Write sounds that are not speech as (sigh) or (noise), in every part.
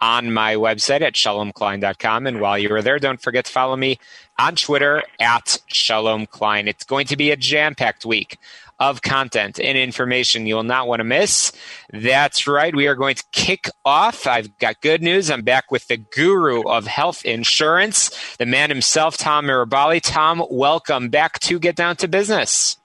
on my website at shalomklein.com. And while you are there, don't forget to follow me on Twitter at Shalom Klein. It's going to be a jam packed week of content and information you will not want to miss. That's right. We are going to kick off. I've got good news. I'm back with the guru of health insurance, the man himself, Tom Mirabali. Tom, welcome back to Get Down to Business.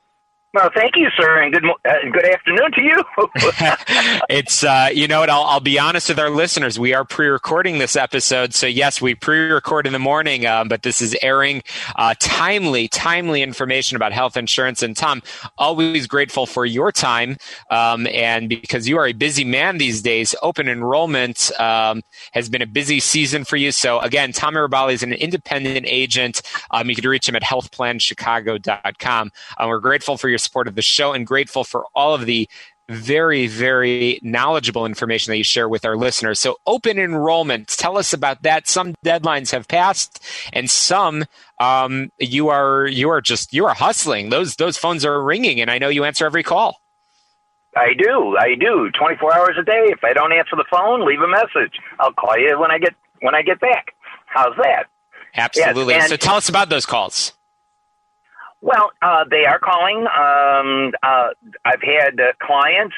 Well, thank you, sir, and good uh, good afternoon to you. (laughs) (laughs) it's uh, you know what? I'll, I'll be honest with our listeners. We are pre-recording this episode, so yes, we pre-record in the morning, um, but this is airing uh, timely, timely information about health insurance. And Tom, always grateful for your time, um, and because you are a busy man these days, open enrollment um, has been a busy season for you. So again, Tom Mirabali is an independent agent. Um, you can reach him at healthplanchicago.com. Uh, we're grateful for your support of the show and grateful for all of the very, very knowledgeable information that you share with our listeners. So, open enrollment, tell us about that. Some deadlines have passed, and some um, you are you are just you are hustling. Those those phones are ringing, and I know you answer every call. I do, I do. Twenty four hours a day. If I don't answer the phone, leave a message. I'll call you when I get when I get back. How's that? Absolutely. Yes, so, tell us about those calls. Well, uh, they are calling. Um, uh, I've had uh, clients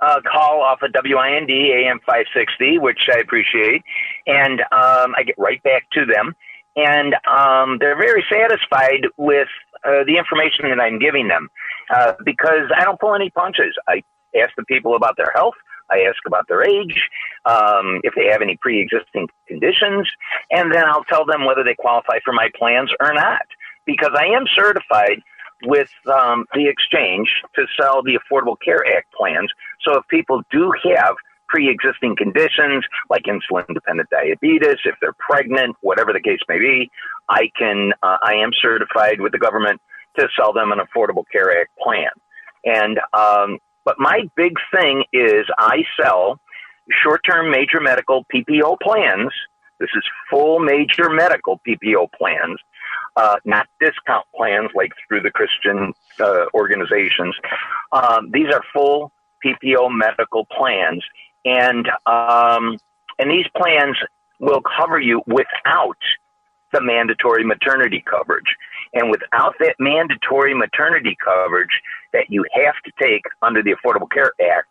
uh, call off of WIND AM 560, which I appreciate, and um, I get right back to them. And um, they're very satisfied with uh, the information that I'm giving them uh, because I don't pull any punches. I ask the people about their health. I ask about their age, um, if they have any pre-existing conditions, and then I'll tell them whether they qualify for my plans or not because I am certified with um, the exchange to sell the Affordable Care Act plans. So if people do have pre-existing conditions like insulin-dependent diabetes, if they're pregnant, whatever the case may be, I can uh, I am certified with the government to sell them an Affordable Care Act plan. And um, but my big thing is I sell short-term major medical PPO plans. This is full major medical PPO plans uh, not discount plans like through the Christian uh, organizations. Um, these are full PPO medical plans, and um, and these plans will cover you without the mandatory maternity coverage. And without that mandatory maternity coverage that you have to take under the Affordable Care Act,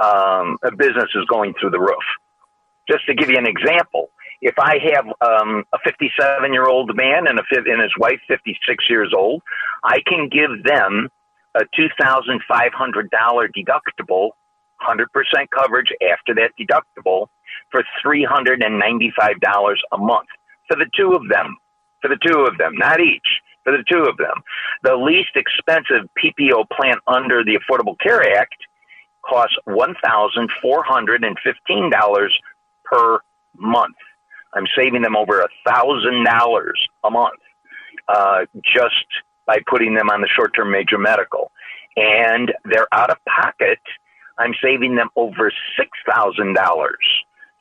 um, a business is going through the roof. Just to give you an example, if I have um, a 57 year old man and a and his wife 56 years old, I can give them a $2,500 deductible, 100% coverage after that deductible for $395 a month for the two of them. For the two of them, not each, for the two of them. The least expensive PPO plan under the Affordable Care Act costs $1,415 per month. I'm saving them over a thousand dollars a month uh, just by putting them on the short-term major medical, and they're out of pocket. I'm saving them over six thousand dollars,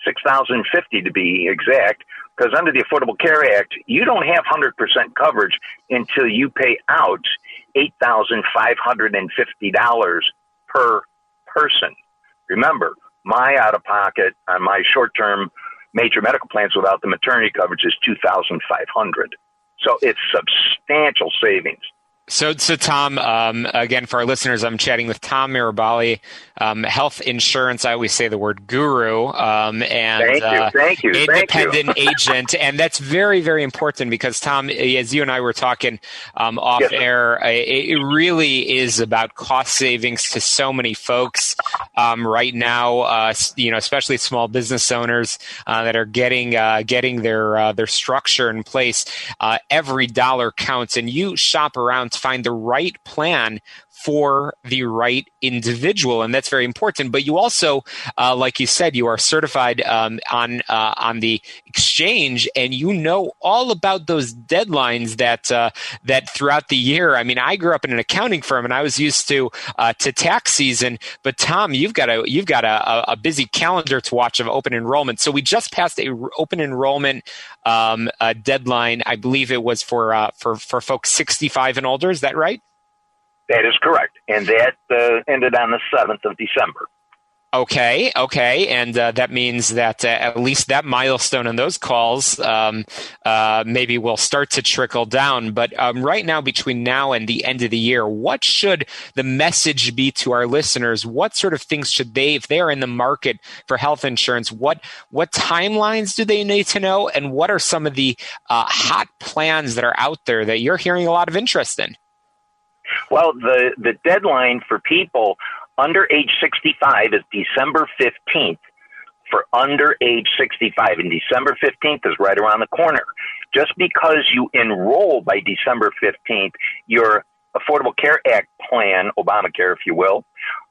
six thousand fifty to be exact. Because under the Affordable Care Act, you don't have hundred percent coverage until you pay out eight thousand five hundred and fifty dollars per person. Remember, my out of pocket on my short term major medical plans without the maternity coverage is 2500 So it's substantial savings. So, so Tom, um, again, for our listeners, I'm chatting with Tom Mirabali, um, health insurance. I always say the word guru, um, and thank you, uh, thank you, independent thank you. (laughs) agent, and that's very, very important because Tom, as you and I were talking um, off yes, air, it, it, really is about cost savings to so many folks um, right now. Uh, you know, especially small business owners uh, that are getting uh, getting their uh, their structure in place. Uh, every dollar counts, and you shop around to find the right plan for the right individual, and that's very important. But you also, uh, like you said, you are certified um, on uh, on the exchange, and you know all about those deadlines that uh, that throughout the year. I mean, I grew up in an accounting firm, and I was used to uh, to tax season. But Tom, you've got a you've got a, a busy calendar to watch of open enrollment. So we just passed a open enrollment um, deadline. I believe it was for uh, for for folks 65 and older. Is that right? That is correct, and that uh, ended on the seventh of December. Okay, okay, and uh, that means that uh, at least that milestone and those calls um, uh, maybe will start to trickle down. But um, right now, between now and the end of the year, what should the message be to our listeners? What sort of things should they, if they are in the market for health insurance, what what timelines do they need to know, and what are some of the uh, hot plans that are out there that you're hearing a lot of interest in? Well, the, the deadline for people under age 65 is December 15th. For under age 65, and December 15th is right around the corner. Just because you enroll by December 15th, your Affordable Care Act plan, Obamacare, if you will,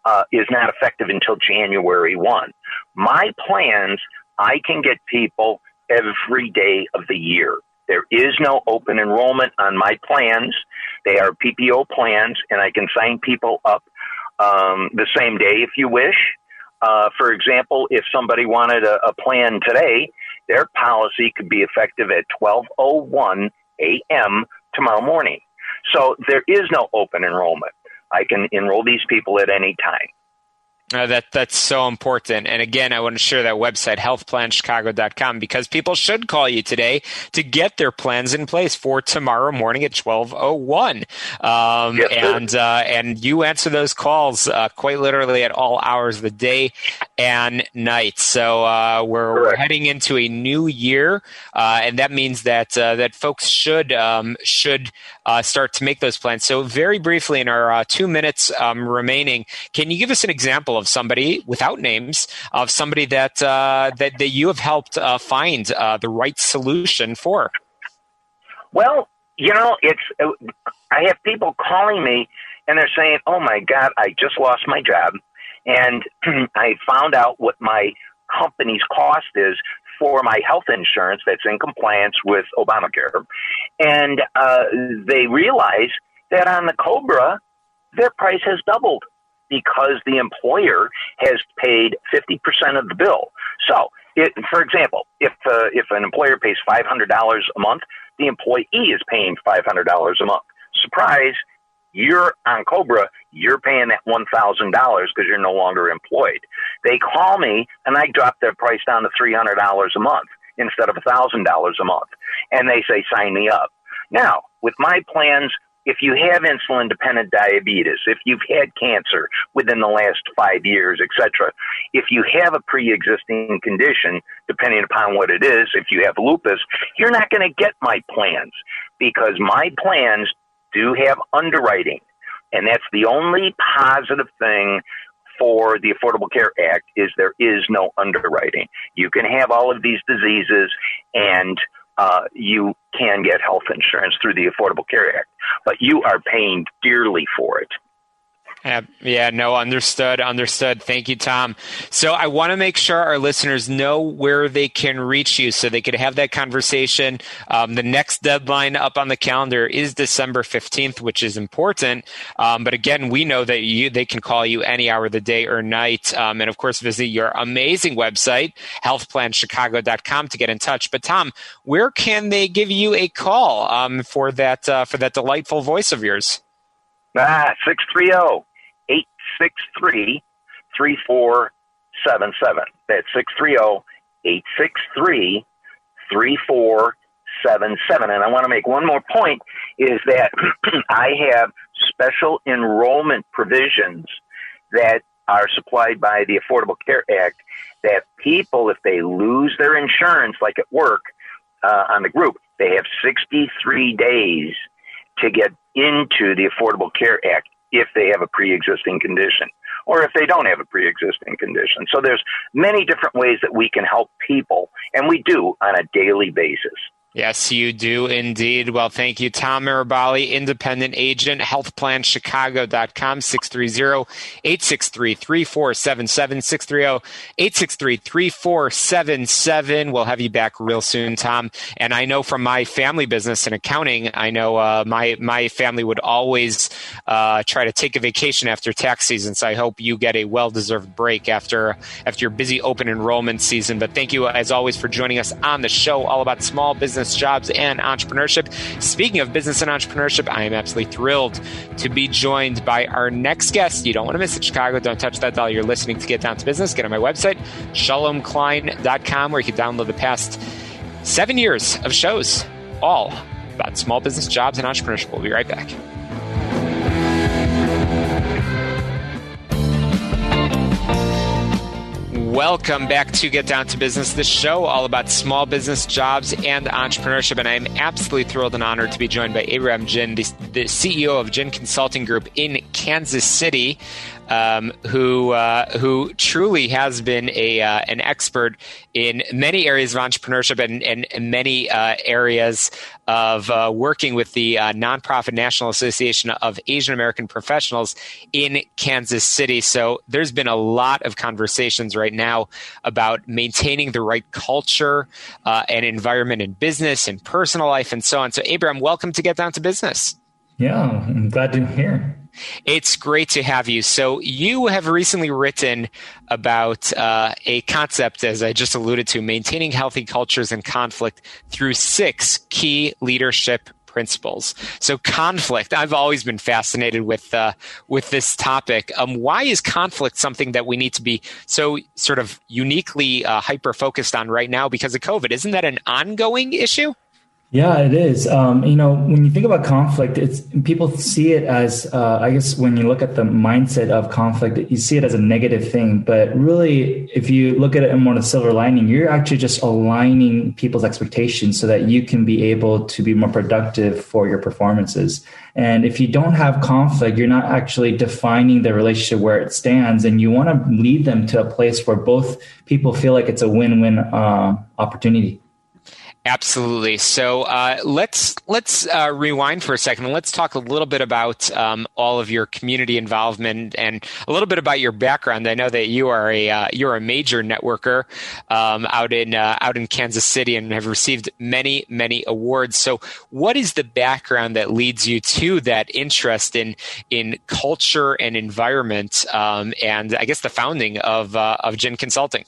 uh, is not effective until January 1. My plans, I can get people every day of the year. There is no open enrollment on my plans. They are PPO plans, and I can sign people up um, the same day if you wish. Uh, for example, if somebody wanted a, a plan today, their policy could be effective at 12:01 a.m. tomorrow morning. So there is no open enrollment. I can enroll these people at any time. Uh, that that's so important. And again, I want to share that website, healthplanchicago.com, because people should call you today to get their plans in place for tomorrow morning at 1201. Um, yes, and, uh, and you answer those calls uh, quite literally at all hours of the day and night. So uh, we're, we're, heading into a new year, uh, and that means that uh, that folks should um, should start to make those plans. So very briefly, in our two minutes um, remaining, can you give us an example of somebody without names of somebody that uh, that, that you have helped uh, find uh, the right solution for? Well, you know, it's I have people calling me and they're saying, "Oh my God, I just lost my job, and (clears throat) I found out what my company's cost is." For my health insurance that's in compliance with Obamacare. And uh, they realize that on the Cobra, their price has doubled because the employer has paid 50% of the bill. So, it, for example, if uh, if an employer pays $500 a month, the employee is paying $500 a month. Surprise, you're on Cobra, you're paying that $1,000 because you're no longer employed. They call me and I drop their price down to $300 a month instead of $1,000 a month. And they say, sign me up. Now, with my plans, if you have insulin dependent diabetes, if you've had cancer within the last five years, etc., if you have a pre existing condition, depending upon what it is, if you have lupus, you're not going to get my plans because my plans do have underwriting. And that's the only positive thing for the Affordable Care Act is there is no underwriting. You can have all of these diseases and uh, you can get health insurance through the Affordable Care Act, but you are paying dearly for it. Yeah, yeah, no, understood, understood. Thank you, Tom. So I want to make sure our listeners know where they can reach you so they could have that conversation. Um, the next deadline up on the calendar is December 15th, which is important. Um, but again, we know that you they can call you any hour of the day or night. Um, and of course, visit your amazing website, healthplanchicago.com to get in touch. But Tom, where can they give you a call um, for that uh, for that delightful voice of yours? Ah, 630 863 3477. That's 630 863 3477. And I want to make one more point is that (clears throat) I have special enrollment provisions that are supplied by the Affordable Care Act that people, if they lose their insurance, like at work uh, on the group, they have 63 days to get into the Affordable Care Act if they have a pre-existing condition or if they don't have a pre-existing condition. So there's many different ways that we can help people, and we do on a daily basis. Yes, you do indeed. Well, thank you, Tom Mirabali, independent agent, healthplanchicago.com, 630-863-3477, 630-863-3477. We'll have you back real soon, Tom. And I know from my family business and accounting, I know uh, my, my family would always uh, try to take a vacation after tax season. So I hope you get a well-deserved break after, after your busy open enrollment season. But thank you, as always, for joining us on the show all about small business business, jobs, and entrepreneurship. Speaking of business and entrepreneurship, I am absolutely thrilled to be joined by our next guest. You don't want to miss it, Chicago. Don't touch that dial. You're listening to Get Down to Business. Get on my website, shalomklein.com, where you can download the past seven years of shows, all about small business, jobs, and entrepreneurship. We'll be right back. Welcome back to Get Down to Business, the show all about small business, jobs, and entrepreneurship. And I'm absolutely thrilled and honored to be joined by Abraham Jin, the, the CEO of Jin Consulting Group in Kansas City um, who uh, who truly has been a uh, an expert in many areas of entrepreneurship and, and, and many uh, areas of uh, working with the uh, nonprofit National Association of Asian American Professionals in Kansas City. So there's been a lot of conversations right now about maintaining the right culture and environment in business and personal life and so on. So Abraham, welcome to Get Down to Business. Yeah, I'm glad to be here. It's great to have you. So, you have recently written about uh, a concept, as I just alluded to, maintaining healthy cultures and conflict through six key leadership principles. So, conflict. I've always been fascinated with uh, with this topic. Um, why is conflict something that we need to be so sort of uniquely uh, hyper focused on right now because of COVID? Isn't that an ongoing issue? Yeah, it is. Um, you know, when you think about conflict, it's people see it as, uh, I guess, when you look at the mindset of conflict, you see it as a negative thing. But really, if you look at it in more of a silver lining, you're actually just aligning people's expectations so that you can be able to be more productive for your performances. And if you don't have conflict, you're not actually defining the relationship where it stands, and you want to lead them to a place where both people feel like it's a win-win uh, opportunity. Absolutely. So uh, let's let's uh, rewind for a second. Let's talk a little bit about um, all of your community involvement and a little bit about your background. I know that you are a uh, you're a major networker um, out in uh, out in Kansas City and have received many many awards. So, what is the background that leads you to that interest in in culture and environment, um, and I guess the founding of uh, of Jin Consulting?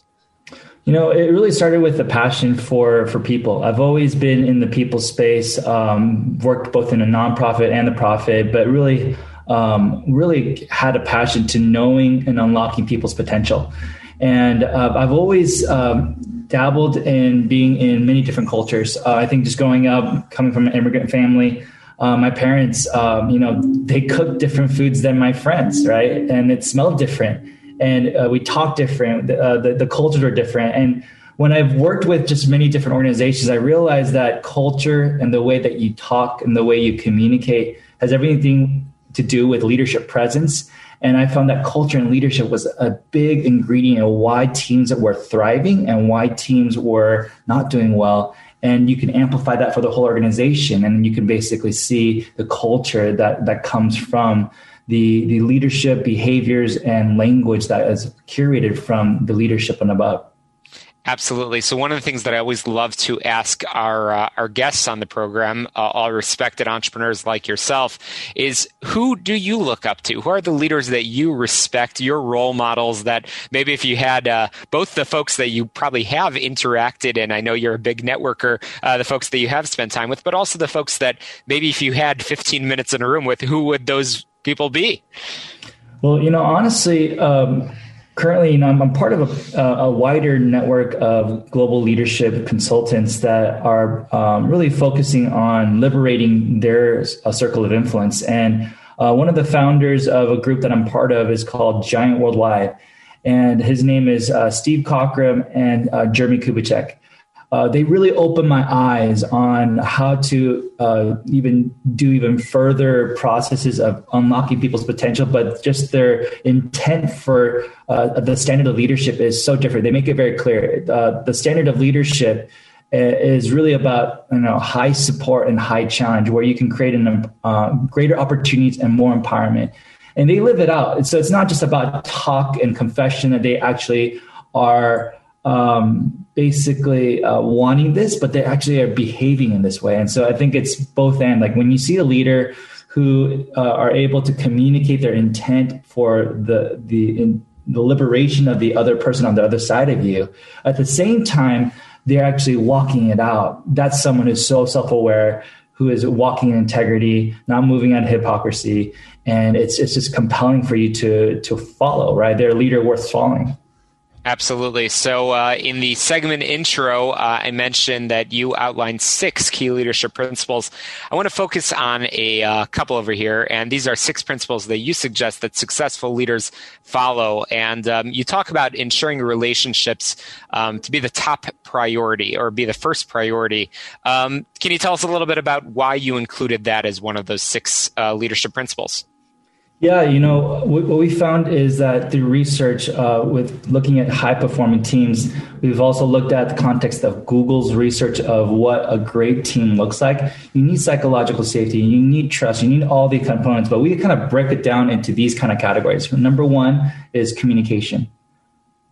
You know, it really started with a passion for for people. I've always been in the people space, um, worked both in a nonprofit and the profit, but really, um, really had a passion to knowing and unlocking people's potential. And uh, I've always um, dabbled in being in many different cultures. Uh, I think just growing up, coming from an immigrant family, uh, my parents, um, you know, they cook different foods than my friends, right? And it smelled different and uh, we talk different. Uh, the, the cultures are different. And when I've worked with just many different organizations, I realized that culture and the way that you talk and the way you communicate has everything to do with leadership presence. And I found that culture and leadership was a big ingredient of why teams were thriving and why teams were not doing well. And you can amplify that for the whole organization. And you can basically see the culture that, that comes from the the leadership behaviors and language that is curated from the leadership and above. Absolutely. So one of the things that I always love to ask our uh, our guests on the program, uh, all respected entrepreneurs like yourself, is who do you look up to? Who are the leaders that you respect? Your role models that maybe if you had uh, both the folks that you probably have interacted, and I know you're a big networker, uh, the folks that you have spent time with, but also the folks that maybe if you had 15 minutes in a room with, who would those people be? Well, you know, honestly, um, currently, you know, I'm, I'm part of a, a, wider network of global leadership consultants that are um, really focusing on liberating their circle of influence. And uh, one of the founders of a group that I'm part of is called Giant Worldwide, and his name is uh, Steve Cockram and uh, Jeremy Kubicek uh, they really opened my eyes on how to uh, even do even further processes of unlocking people's potential, but just their intent for uh, the standard of leadership is so different. They make it very clear. Uh, the standard of leadership uh, is really about you know high support and high challenge, where you can create an uh, greater opportunities and more empowerment. And they live it out. So it's not just about talk and confession that they actually are um, basically uh, wanting this, but they actually are behaving in this way. And so I think it's both and. Like when you see a leader who uh, are able to communicate their intent for the the in, the liberation of the other person on the other side of you, at the same time they're actually walking it out. That's someone who's so self aware. Who is walking in integrity, not moving of hypocrisy, and it's it's just compelling for you to to follow. Right, they're a leader worth following. Absolutely. So, uh, in the segment intro, uh, I mentioned that you outlined six key leadership principles. I want to focus on a uh, couple over here, and these are six principles that you suggest that successful leaders follow. And um, you talk about ensuring relationships um, to be the top priority or be the first priority. Um, can you tell us a little bit about why you included that as one of those six uh, leadership principles? Yeah, you know, what we found is that through research uh, with looking at high performing teams, we've also looked at the context of Google's research of what a great team looks like. You need psychological safety, you need trust, you need all the components, but we kind of break it down into these kind of categories. Number one is communication.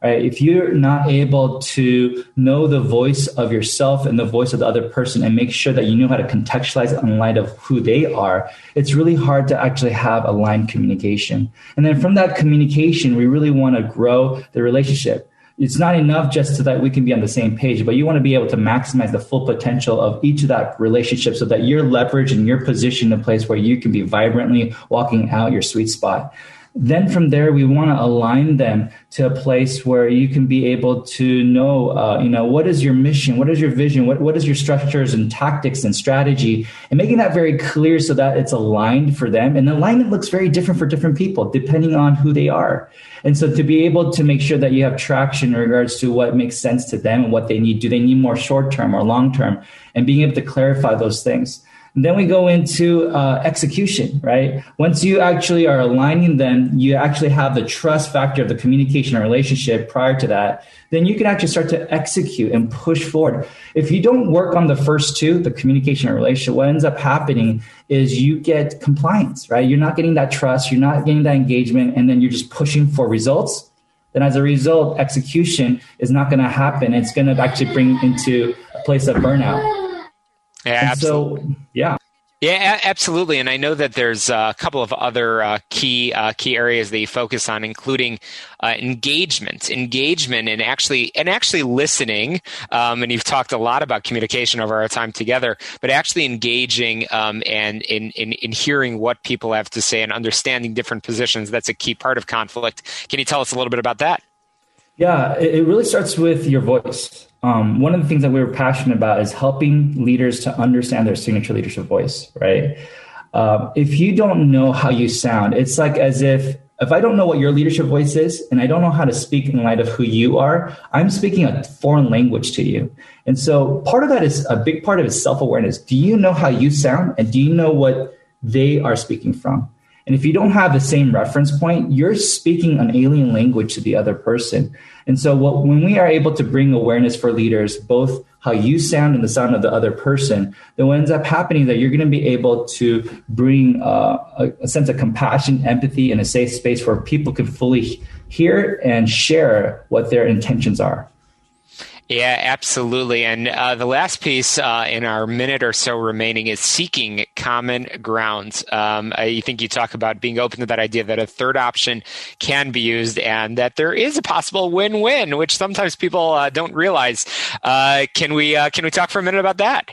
Right? If you're not able to know the voice of yourself and the voice of the other person and make sure that you know how to contextualize in light of who they are, it's really hard to actually have aligned communication. And then from that communication, we really want to grow the relationship. It's not enough just so that we can be on the same page, but you want to be able to maximize the full potential of each of that relationship so that you're leveraged and you're positioned in a place where you can be vibrantly walking out your sweet spot. Then from there, we want to align them to a place where you can be able to know, uh, you know, what is your mission? What is your vision? What, what is your structures and tactics and strategy? And making that very clear so that it's aligned for them. And alignment looks very different for different people, depending on who they are. And so to be able to make sure that you have traction in regards to what makes sense to them and what they need. Do they need more short term or long term? And being able to clarify those things. And then we go into uh, execution, right? Once you actually are aligning them, you actually have the trust factor of the communication and relationship prior to that, then you can actually start to execute and push forward. If you don't work on the first two, the communication and relationship, what ends up happening is you get compliance, right? You're not getting that trust, you're not getting that engagement, and then you're just pushing for results. Then as a result, execution is not going to happen. It's going to actually bring into a place of burnout. Yeah, absolutely. So, yeah. Absolutely, and I know that there's a couple of other uh, key uh, key areas that you focus on, including uh, engagement, engagement, and actually and actually listening. Um, and you've talked a lot about communication over our time together, but actually engaging um, and in, in in hearing what people have to say and understanding different positions. That's a key part of conflict. Can you tell us a little bit about that? Yeah, it really starts with your voice. Um, one of the things that we were passionate about is helping leaders to understand their signature leadership voice, right? Um, if you don't know how you sound, it's like as if if I don't know what your leadership voice is and I don't know how to speak in light of who you are, I'm speaking a foreign language to you. And so part of that is a big part of it is self awareness. Do you know how you sound and do you know what they are speaking from? And if you don't have the same reference point, you're speaking an alien language to the other person. And so what, when we are able to bring awareness for leaders, both how you sound and the sound of the other person, then what ends up happening is that you're going to be able to bring uh, a, a sense of compassion, empathy, and a safe space where people can fully hear and share what their intentions are. Yeah, absolutely. And uh, the last piece uh, in our minute or so remaining is seeking common grounds. Um, I think you talk about being open to that idea that a third option can be used and that there is a possible win-win, which sometimes people uh, don't realize. Uh, can we uh, can we talk for a minute about that?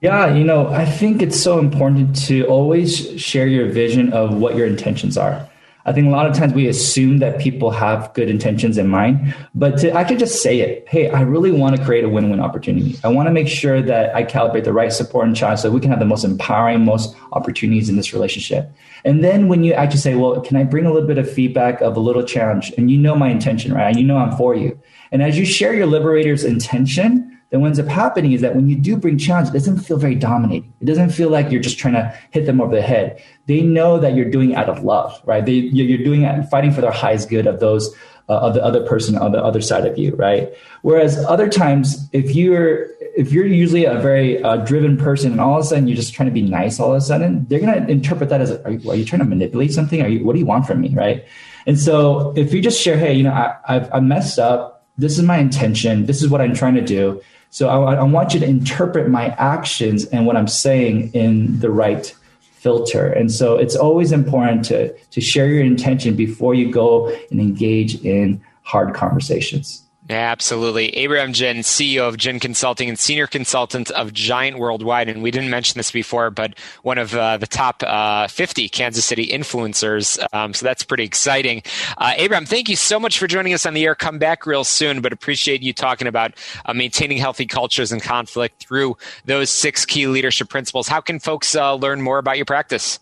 Yeah, you know, I think it's so important to always share your vision of what your intentions are. I think a lot of times we assume that people have good intentions in mind, but to actually just say it, hey, I really want to create a win-win opportunity. I want to make sure that I calibrate the right support and challenge so we can have the most empowering, most opportunities in this relationship. And then when you actually say, well, can I bring a little bit of feedback of a little challenge? And you know my intention, right? You know I'm for you. And as you share your liberator's intention, then what ends up happening is that when you do bring challenge, it doesn't feel very dominating. It doesn't feel like you're just trying to hit them over the head. They know that you're doing out of love, right? They, you're doing it, fighting for their highest good of those uh, of the other person on the other side of you, right? Whereas other times, if you're if you're usually a very uh, driven person and all of a sudden you're just trying to be nice, all of a sudden they're gonna interpret that as, are you, are you trying to manipulate something? Are you what do you want from me, right? And so if you just share, hey, you know, I, I've I messed up. This is my intention. This is what I'm trying to do so I, I want you to interpret my actions and what I'm saying in the right filter. And so it's always important to, to share your intention before you go and engage in hard conversations. Absolutely. Abraham Jin, CEO of Jin Consulting and senior consultant of Giant Worldwide. And we didn't mention this before, but one of uh, the top uh, 50 Kansas City influencers. Um, so that's pretty exciting. Uh, Abraham, thank you so much for joining us on the air. Come back real soon, but appreciate you talking about uh, maintaining healthy cultures and conflict through those six key leadership principles. How can folks uh, learn more about your practice?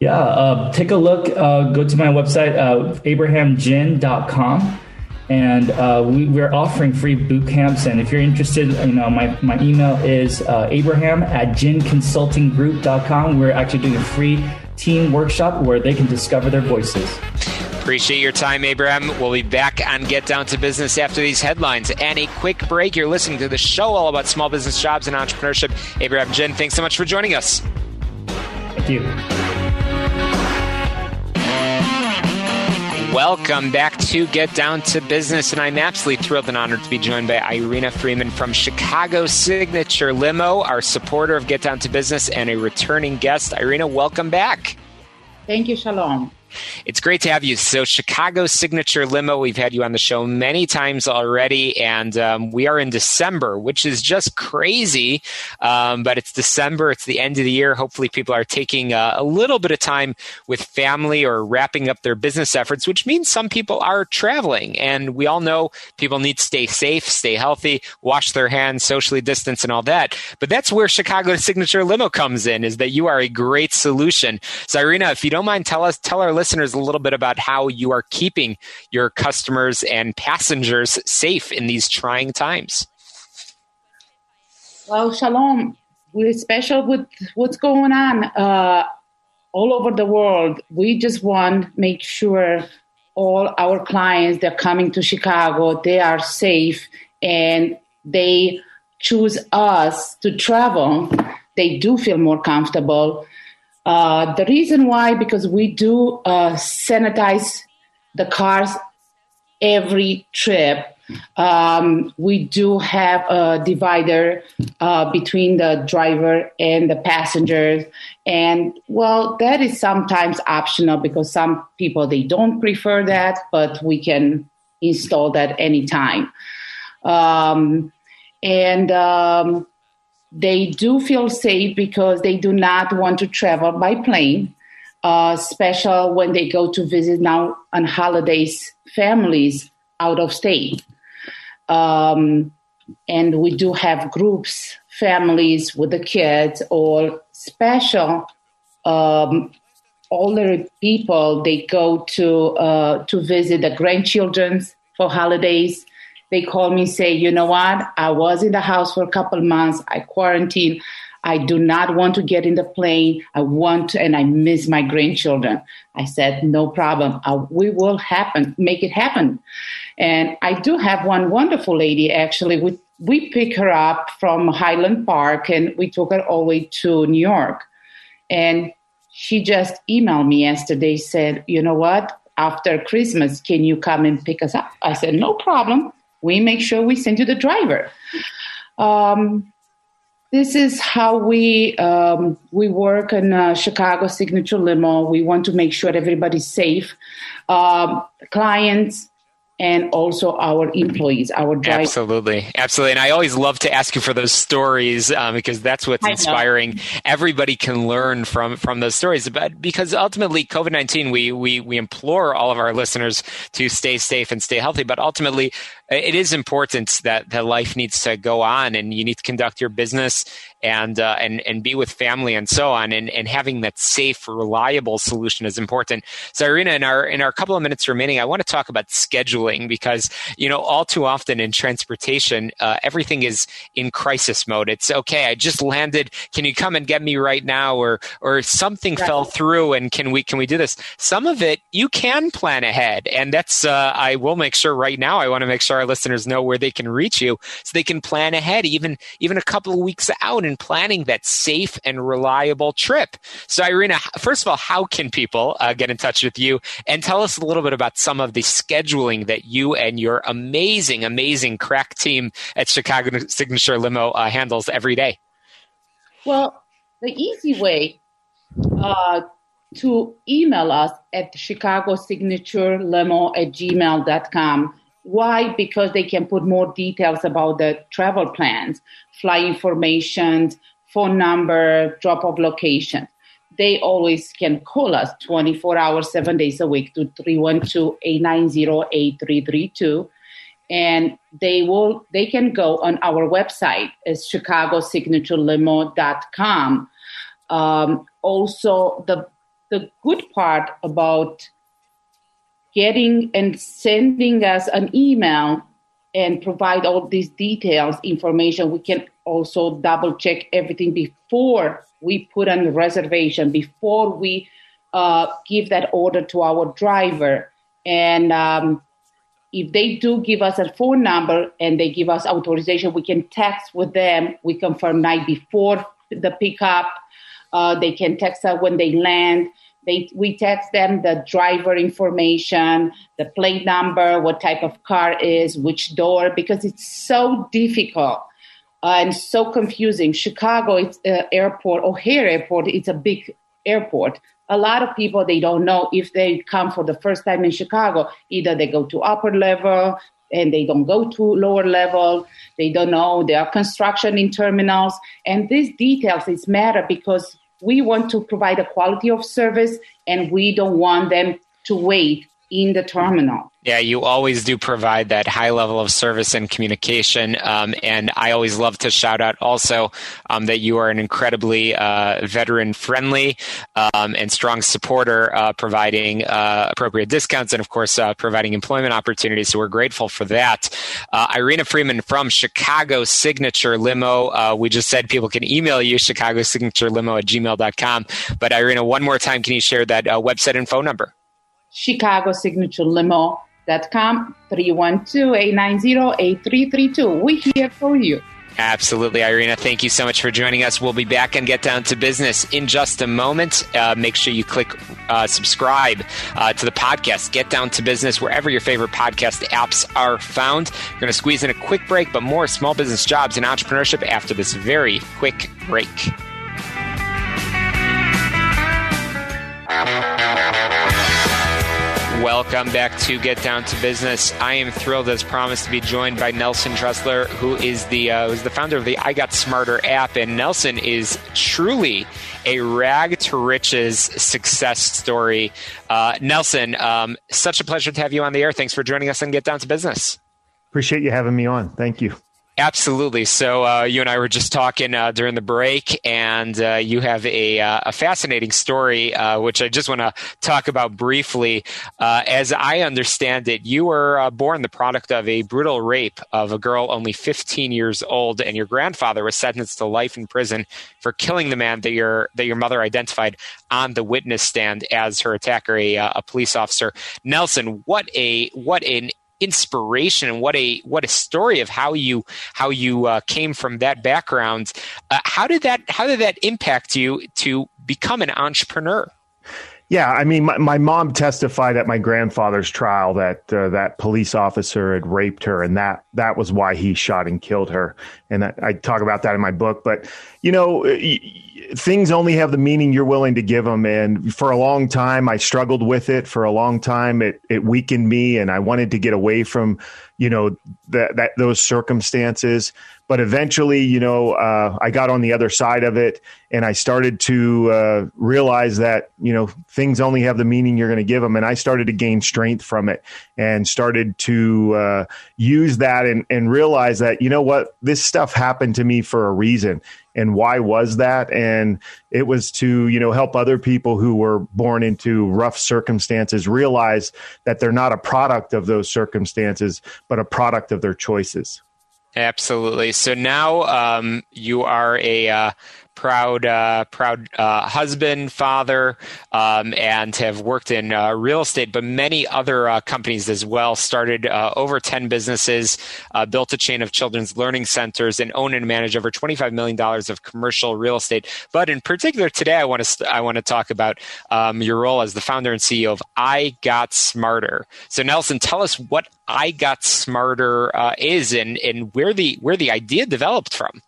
Yeah, uh, take a look. go to my website, abrahamjin.com and uh, we, are offering free boot camps. And if you're interested, you know, my, my email is uh, abraham at jinconsultinggroup.com. We're actually doing a free team workshop where they can discover their voices. Appreciate your time, Abraham. We'll be back on Get Down to Business after these headlines and a quick break. You're listening to the show all about small business jobs and entrepreneurship. Abraham Jin, thanks so much for joining us. Thank you. Welcome back to Get Down to Business, and I'm absolutely thrilled and honored to be joined by Irina Freeman from Chicago Signature Limo, our supporter of Get Down to Business and a returning guest. Irina, welcome back. Thank you, Shalom. It's great to have you. So, Chicago Signature Limo, we've had you on the show many times already, and um, we are in December, which is just crazy. Um, but it's December, it's the end of the year. Hopefully, people are taking uh, a little bit of time with family or wrapping up their business efforts, which means some people are traveling. And we all know people need to stay safe, stay healthy, wash their hands, socially distance, and all that. But that's where Chicago (laughs) Signature Limo comes in, is that you are a great solution. So, Irina, if you don't mind, tell us, tell our listeners a little bit about how you are keeping your customers and passengers safe in these trying times. Well, shalom. We're special with what's going on uh, all over the world. We just want to make sure all our clients that are coming to Chicago, they are safe and they choose us to travel. They do feel more comfortable uh, the reason why, because we do uh, sanitize the cars every trip. Um, we do have a divider uh, between the driver and the passengers, and well, that is sometimes optional because some people they don't prefer that, but we can install that anytime. Um, and um, they do feel safe because they do not want to travel by plane, uh, special when they go to visit now on holidays families out of state. Um, and we do have groups, families with the kids, or special um, older people. They go to uh, to visit the grandchildren for holidays they call me say, you know what? I was in the house for a couple months. I quarantined. I do not want to get in the plane. I want to, and I miss my grandchildren. I said, no problem. I, we will happen, make it happen. And I do have one wonderful lady actually. We, we pick her up from Highland Park and we took her all the way to New York. And she just emailed me yesterday, said, you know what? After Christmas, can you come and pick us up? I said, no problem we make sure we send you the driver. Um, this is how we um, we work in uh, Chicago Signature Limo. We want to make sure everybody's safe. Um, clients and also our employees, our drivers. Absolutely, absolutely. And I always love to ask you for those stories um, because that's what's inspiring. Everybody can learn from from those stories. But because ultimately, COVID nineteen, we we we implore all of our listeners to stay safe and stay healthy. But ultimately, it is important that that life needs to go on, and you need to conduct your business and uh, and and be with family and so on. And and having that safe, reliable solution is important. So, Irina, in our in our couple of minutes remaining, I want to talk about scheduling because you know all too often in transportation, uh, everything is in crisis mode. It's okay. I just landed. Can you come and get me right now? Or or something right. fell through, and can we can we do this? Some of it you can plan ahead, and that's uh, I will make sure right now. I want to make sure our listeners know where they can reach you so they can plan ahead, even even a couple of weeks out, and planning that safe and reliable trip. So, Irina, first of all, how can people uh, get in touch with you and tell us a little bit about some of the scheduling that you and your amazing, amazing crack team at Chicago Signature Limo uh, handles every day? Well, the easy way uh, to email us at Chicago Signature Limo at gmail.com why? Because they can put more details about the travel plans, flight information, phone number, drop off location. They always can call us 24 hours, seven days a week to 312-890-8332. And they will they can go on our website is chicagosignatureLimo.com. Um, also the the good part about getting and sending us an email and provide all these details information we can also double check everything before we put on the reservation before we uh, give that order to our driver. And um, if they do give us a phone number and they give us authorization we can text with them. We confirm night before the pickup. Uh, they can text us when they land they, we text them the driver information, the plate number, what type of car is, which door, because it's so difficult and so confusing. Chicago it's, uh, airport, O'Hare Airport, it's a big airport. A lot of people they don't know if they come for the first time in Chicago. Either they go to upper level and they don't go to lower level. They don't know there are construction in terminals, and these details is matter because we want to provide a quality of service and we don't want them to wait in the terminal. Yeah, you always do provide that high level of service and communication. Um, and I always love to shout out also um, that you are an incredibly uh, veteran friendly um, and strong supporter, uh, providing uh, appropriate discounts and, of course, uh, providing employment opportunities. So we're grateful for that. Uh, Irina Freeman from Chicago Signature Limo. Uh, we just said people can email you, Chicago Signature Limo at gmail.com. But Irina, one more time, can you share that website and phone number? Chicago Signature Limo com 312-890-8332. We're here for you. Absolutely, Irina. Thank you so much for joining us. We'll be back and get down to business in just a moment. Uh, make sure you click uh, subscribe uh, to the podcast. Get down to business wherever your favorite podcast apps are found. We're going to squeeze in a quick break, but more small business jobs and entrepreneurship after this very quick break. Welcome back to Get Down to Business. I am thrilled, as promised, to be joined by Nelson Tressler, who is the uh, who's the founder of the I Got Smarter app. And Nelson is truly a rag to riches success story. Uh, Nelson, um, such a pleasure to have you on the air. Thanks for joining us on Get Down to Business. Appreciate you having me on. Thank you. Absolutely. So uh, you and I were just talking uh, during the break, and uh, you have a, uh, a fascinating story, uh, which I just want to talk about briefly. Uh, as I understand it, you were born the product of a brutal rape of a girl only 15 years old, and your grandfather was sentenced to life in prison for killing the man that your that your mother identified on the witness stand as her attacker, a, a police officer. Nelson, what a what an inspiration and what a what a story of how you how you uh, came from that background. Uh, how did that how did that impact you to become an entrepreneur? Yeah, I mean, my, my mom testified at my grandfather's trial that uh, that police officer had raped her, and that that was why he shot and killed her. And I, I talk about that in my book. But you know, things only have the meaning you're willing to give them. And for a long time, I struggled with it. For a long time, it it weakened me, and I wanted to get away from, you know, that that those circumstances. But eventually, you know, uh, I got on the other side of it, and I started to uh, realize that you know things only have the meaning you're going to give them. And I started to gain strength from it, and started to uh, use that, and and realize that you know what, this stuff happened to me for a reason and why was that and it was to you know help other people who were born into rough circumstances realize that they're not a product of those circumstances but a product of their choices Absolutely. So now um, you are a uh, proud, uh, proud uh, husband, father, um, and have worked in uh, real estate, but many other uh, companies as well. Started uh, over 10 businesses, uh, built a chain of children's learning centers, and own and manage over $25 million of commercial real estate. But in particular, today I want to I want to talk about um, your role as the founder and CEO of I Got Smarter. So Nelson, tell us what I Got Smarter is and and where the where the idea developed from.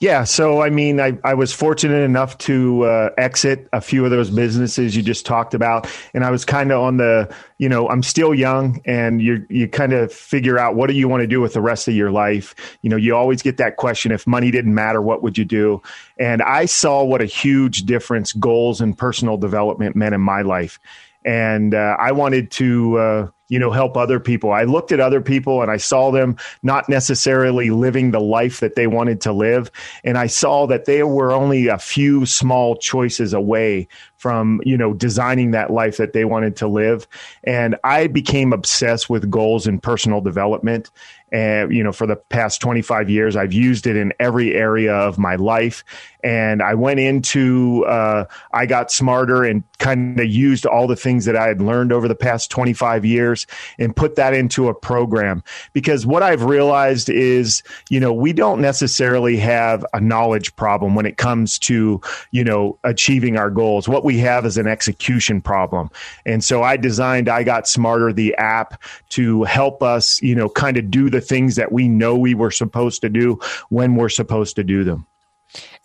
Yeah, so I mean, I, I was fortunate enough to uh, exit a few of those businesses you just talked about, and I was kind of on the, you know, I'm still young, and you you kind of figure out what do you want to do with the rest of your life. You know, you always get that question: if money didn't matter, what would you do? And I saw what a huge difference goals and personal development meant in my life, and uh, I wanted to. Uh, you know help other people. I looked at other people and i saw them not necessarily living the life that they wanted to live. And i saw that they were only a few small choices away from you know designing that life that they wanted to live. And i became obsessed with goals and personal development. And you know for the past 25 years i've used it in every area of my life and i went into uh, i got smarter and kind of used all the things that i had learned over the past 25 years and put that into a program. Because what i've realized is you know we don't necessarily have a knowledge problem when it comes to you know achieving our goals. What we have is an execution problem. And so i designed i got smarter the app to help us you know kind of do the things that we know we were supposed to do when we're supposed to do them.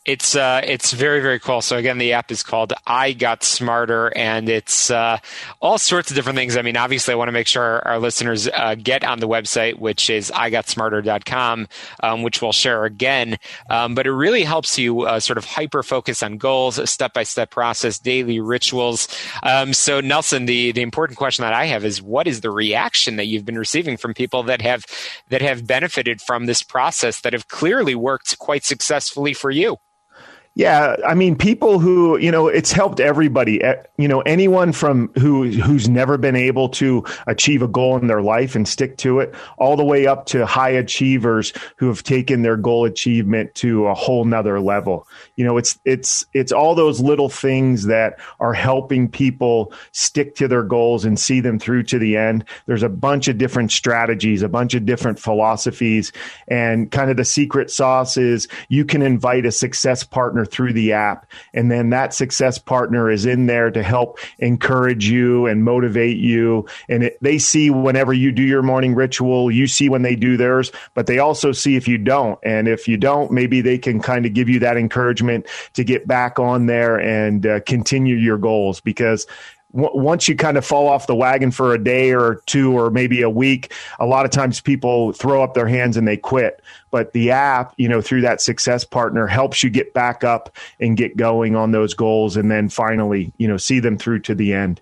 It's uh, it's very very cool. So again, the app is called I Got Smarter, and it's uh, all sorts of different things. I mean, obviously, I want to make sure our, listeners uh, get on the website, which is igotsmarter.com, um, which we'll share again. Um, but it really helps you uh, sort of hyper focus on goals, a step by step process, daily rituals. Um, so Nelson, the the important question that I have is, what is the reaction that you've been receiving from people that have that have benefited from this process that have clearly worked quite successfully for you? Yeah, I mean, people who you know, it's helped everybody. Eh, you know, anyone from who who's never been able to achieve a goal in their life and stick to it, all the way up to high achievers who have taken their goal achievement to a whole nother level. You know, it's it's it's all those little things that are helping people stick to their goals and see them through to the end. There's a bunch of different strategies, a bunch of different philosophies, and kind of the secret sauce is you can invite a success partner through the app. And then that success partner is in there to help encourage you and motivate you. And it, they see whenever you do your morning ritual, you see when they do theirs, but they also see if you don't. And if you don't, maybe they can kind of give you that encouragement to get back on there and uh, continue your goals because once you kind of fall off the wagon for a day or two or maybe a week, a lot of times people throw up their hands and they quit. But the app, you know, through that success partner helps you get back up and get going on those goals and then finally, you know, see them through to the end.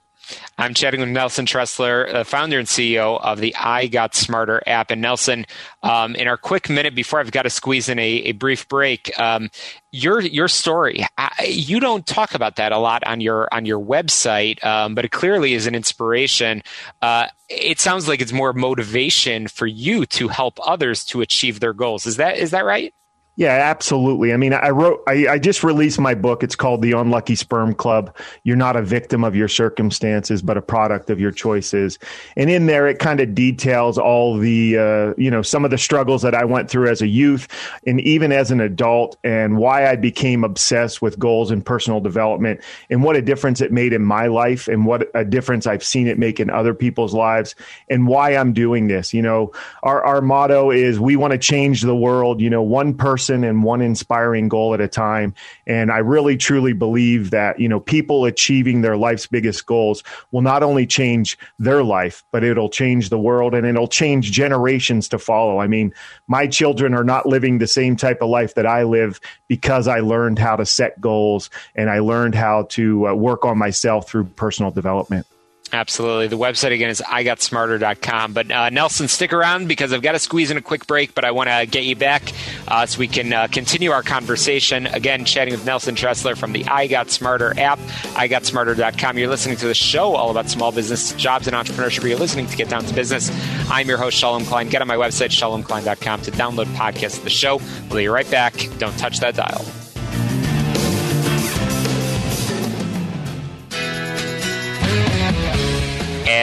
I'm chatting with Nelson Tressler, the founder and CEO of the I Got Smarter app. And Nelson, um, in our quick minute before I've got to squeeze in a, a brief break, um, your your story, I, you don't talk about that a lot on your on your website, um, but it clearly is an inspiration. Uh, it sounds like it's more motivation for you to help others to achieve their goals. Is that is that right? Yeah, absolutely. I mean, I wrote, I, I, just released my book. It's called The Unlucky Sperm Club. You're not a victim of your circumstances, but a product of your choices. And in there, it kind of details all the, uh, you know, some of the struggles that I went through as a youth and even as an adult and why I became obsessed with goals and personal development and what a difference it made in my life and what a difference I've seen it make in other people's lives and why I'm doing this. You know, our, our motto is we want to change the world, you know, one person person and one inspiring goal at a time. And I really truly believe that, you know, people achieving their life's biggest goals will not only change their life, but it'll change the world and it'll change generations to follow. I mean, my children are not living the same type of life that I live because I learned how to set goals and I learned how to uh, work on myself through personal development. Absolutely. The website again is igotsmarter.com. But uh, Nelson, stick around because I've got to squeeze in a quick break, but I want to get you back uh, so we can uh, continue our conversation. Again, chatting with Nelson Tressler from the I Got Smarter app, igotsmarter.com. You're listening to the show all about small business, jobs, and entrepreneurship. You're listening to Get Down to Business. I'm your host, Shalom Klein. Get on my website, shalomklein.com, to download podcasts of the show. We'll be right back. Don't touch that dial.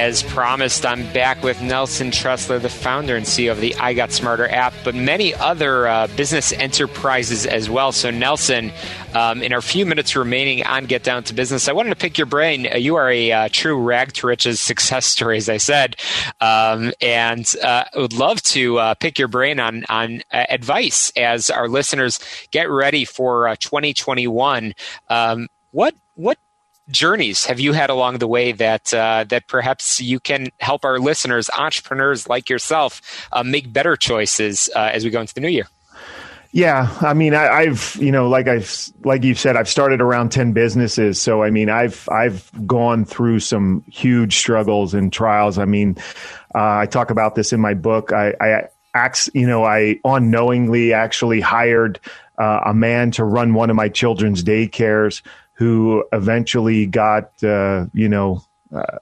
As promised, I'm back with Nelson Tressler, the founder and CEO of the I Got Smarter app, but many other uh, business enterprises as well. So, Nelson, um, in our few minutes remaining on Get Down to Business, I wanted to pick your brain. Uh, you are a uh, true rag to riches success story, as I said, um, and uh, I would love to uh, pick your brain on on uh, advice as our listeners get ready for 2021. Um, what what journeys have you had along the way that uh, that perhaps you can help our listeners, entrepreneurs like yourself, uh, make better choices uh, as we go into the new year? Yeah, I mean, I, have you know, like I've like you've said, I've started around ten businesses, so I mean, I've I've gone through some huge struggles and trials. I mean, uh, I talk about this in my book. I, I acts, you know, I unknowingly actually hired uh, a man to run one of my children's daycares who eventually got, uh, you know, uh,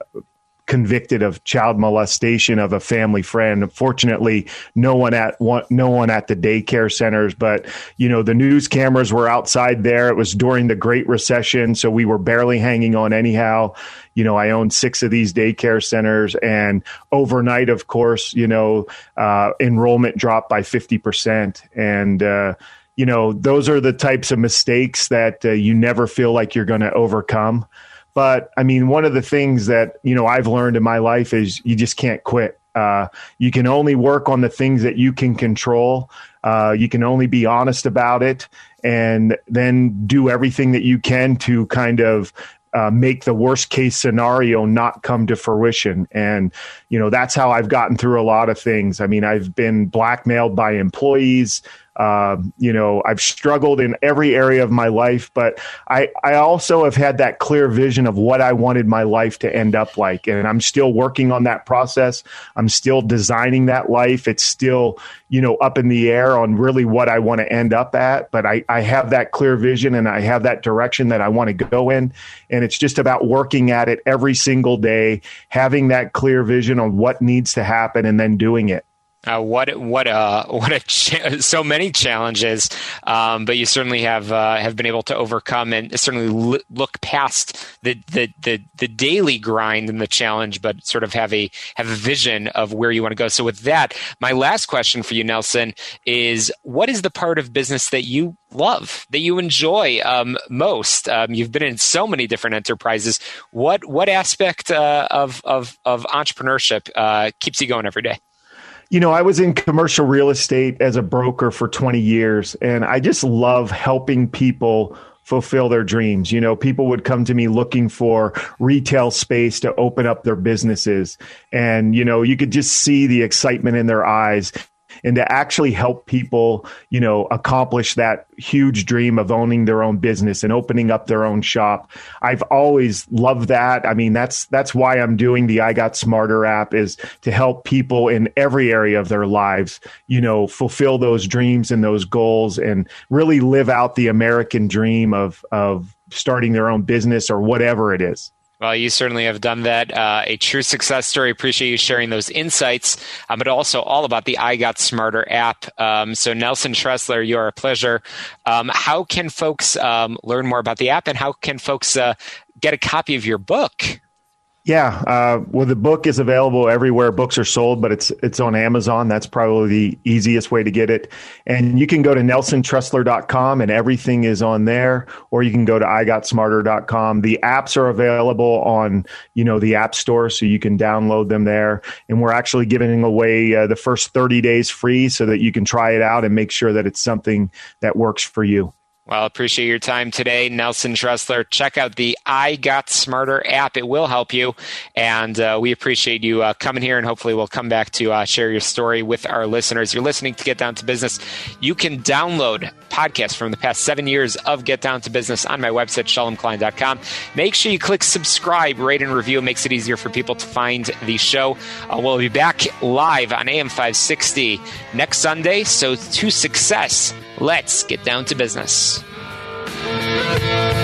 convicted of child molestation of a family friend. Fortunately, no one at one, no one at the daycare centers, but you know the news cameras were outside there. It was during the Great Recession, so we were barely hanging on anyhow. You know, I own six of these daycare centers, and overnight, of course, you know, uh, enrollment dropped by fifty percent, and uh, you know, those are the types of mistakes that uh, you never feel like you're going to overcome. But I mean, one of the things that, you know, I've learned in my life is you just can't quit. Uh, you can only work on the things that you can control. Uh, you can only be honest about it and then do everything that you can to kind of uh, make the worst case scenario not come to fruition. And, you know, that's how I've gotten through a lot of things. I mean, I've been blackmailed by employees. Um, you know, I've struggled in every area of my life, but I, I also have had that clear vision of what I wanted my life to end up like. And I'm still working on that process. I'm still designing that life. It's still, you know, up in the air on really what I want to end up at. But I, I have that clear vision and I have that direction that I want to go in. And it's just about working at it every single day, having that clear vision on what needs to happen and then doing it. Uh, what what uh (laughs) what a cha- so many challenges, um, but you certainly have uh, have been able to overcome and certainly l- look past the, the the the daily grind and the challenge, but sort of have a have a vision of where you want to go. So with that, my last question for you, Nelson, is what is the part of business that you love that you enjoy um, most? Um, you've been in so many different enterprises. What what aspect uh, of of of entrepreneurship uh, keeps you going every day? You know, I was in commercial real estate as a broker for 20 years, and I just love helping people fulfill their dreams. You know, people would come to me looking for retail space to open up their businesses. And, you know, you could just see the excitement in their eyes and to actually help people, you know, accomplish that huge dream of owning their own business and opening up their own shop. I've always loved that. I mean, that's that's why I'm doing the I Got Smarter app is to help people in every area of their lives, you know, fulfill those dreams and those goals and really live out the American dream of of starting their own business or whatever it is. Well, you certainly have done that. Uh, a true success story. Appreciate you sharing those insights, um, but also all about the I Got Smarter app. Um, so, Nelson Tressler, you are a pleasure. Um, how can folks um, learn more about the app, and how can folks uh, get a copy of your book? Yeah, uh, well, the book is available everywhere books are sold, but it's it's on Amazon. That's probably the easiest way to get it. And you can go to nelsontressler.com and everything is on there, or you can go to igotsmarter.com. The apps are available on you know the App Store, so you can download them there. And we're actually giving away uh, the first 30 days free, so that you can try it out and make sure that it's something that works for you. Well, appreciate your time today, Nelson Tressler. Check out the I Got Smarter app. It will help you. And uh, we appreciate you uh, coming here, and hopefully, we'll come back to uh, share your story with our listeners. You're listening to Get Down to Business. You can download podcasts from the past seven years of Get Down to Business on my website, shalomklein.com. Make sure you click subscribe, rate, and review. It makes it easier for people to find the show. Uh, we'll be back live on AM 560 next Sunday. So, to success, let's get down to business. Música